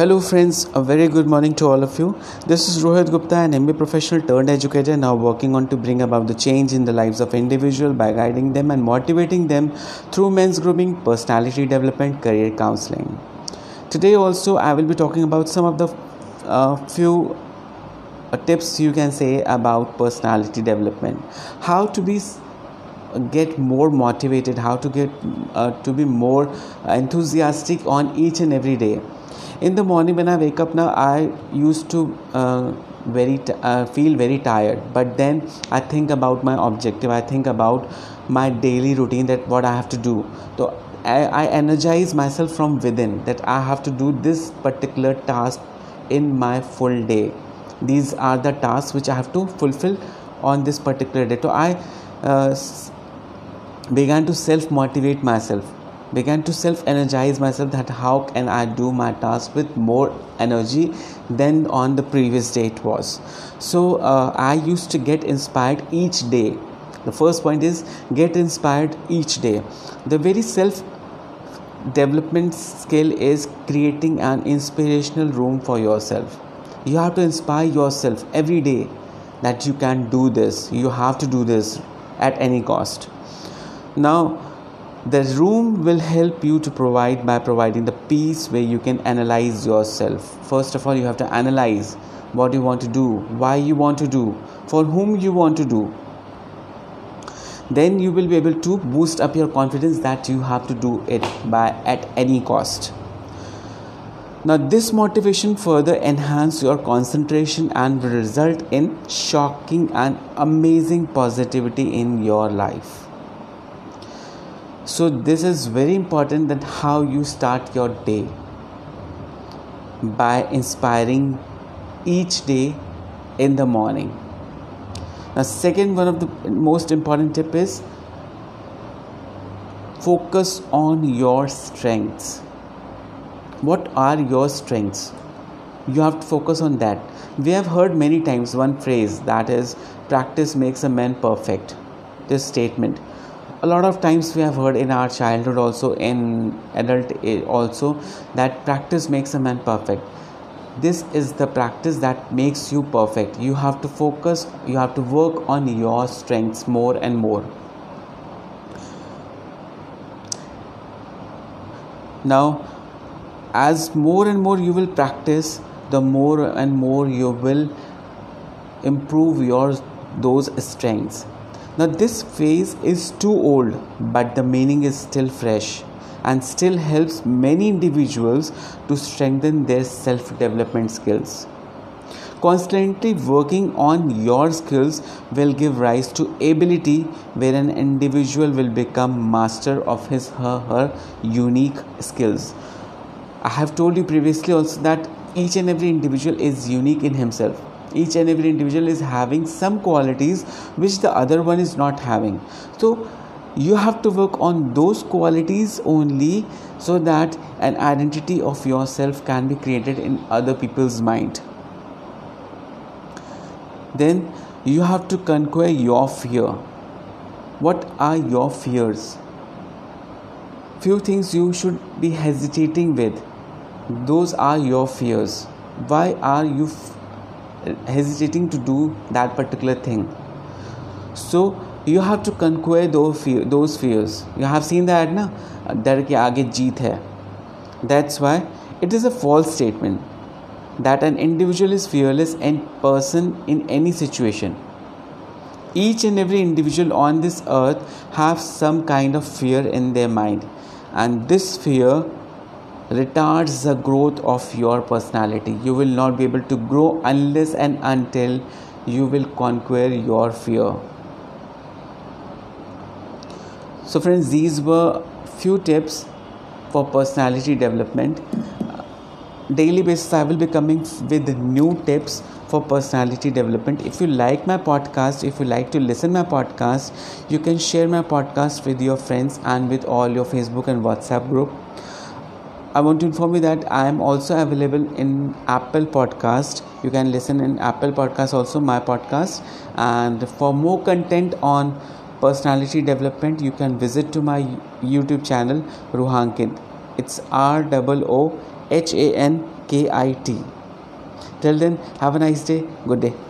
Hello, friends. A very good morning to all of you. This is Rohit Gupta, an MBA professional turned educator, now working on to bring about the change in the lives of individual by guiding them and motivating them through men's grooming, personality development, career counseling. Today, also, I will be talking about some of the uh, few uh, tips you can say about personality development. How to be get more motivated how to get uh, to be more enthusiastic on each and every day in the morning when i wake up now i used to uh, very t- uh, feel very tired. But then i think about my objective. I think about my daily routine that what i have to do. So I, I energize myself from within that i have to do this particular task in my full day. These are the tasks which i have to fulfill on this particular day. So i uh, began to self motivate myself began to self energize myself that how can I do my task with more energy than on the previous day it was. So uh, I used to get inspired each day. The first point is get inspired each day. The very self development skill is creating an inspirational room for yourself. You have to inspire yourself every day that you can do this, you have to do this at any cost. Now, the room will help you to provide by providing the peace where you can analyze yourself. First of all you have to analyze what you want to do why you want to do for whom you want to do. Then you will be able to boost up your confidence that you have to do it by at any cost. Now this motivation further enhance your concentration and will result in shocking and amazing positivity in your life so this is very important that how you start your day by inspiring each day in the morning. Now second one of the most important tip is focus on your strengths. What are your strengths? You have to focus on that. We have heard many times one phrase that is practice makes a man perfect. This statement a lot of times we have heard in our childhood also in adult age also that practice makes a man perfect. This is the practice that makes you perfect. You have to focus you have to work on your strengths more and more. Now as more and more you will practice the more and more you will improve your those strengths now, this phase is too old, but the meaning is still fresh and still helps many individuals to strengthen their self development skills. Constantly working on your skills will give rise to ability where an individual will become master of his her, her unique skills. I have told you previously also that each and every individual is unique in himself each and every individual is having some qualities which the other one is not having. So you have to work on those qualities only so that an identity of yourself can be created in other people's mind. Then you have to conquer your fear. What are your fears? Few things you should be hesitating with. Those are your fears. Why are you hesitating to do that particular thing so you have to conquer those fear, those fears you have seen that na डर के आगे जीत है that's why it is a false statement that an individual is fearless and person in any situation each and every individual on this earth have some kind of fear in their mind and this fear retards the growth of your personality. You will not be able to grow unless and until you will conquer your fear. So, friends, these were few tips for personality development. Daily basis, I will be coming with new tips for personality development. If you like my podcast, if you like to listen my podcast, you can share my podcast with your friends and with all your Facebook and WhatsApp group I want to inform you that I am also available in Apple Podcast. You can listen in Apple Podcast also my podcast. And for more content on personality development, you can visit to my YouTube channel Roohankit. It's R O O H A N K I T. Till then, have a nice day. Good day.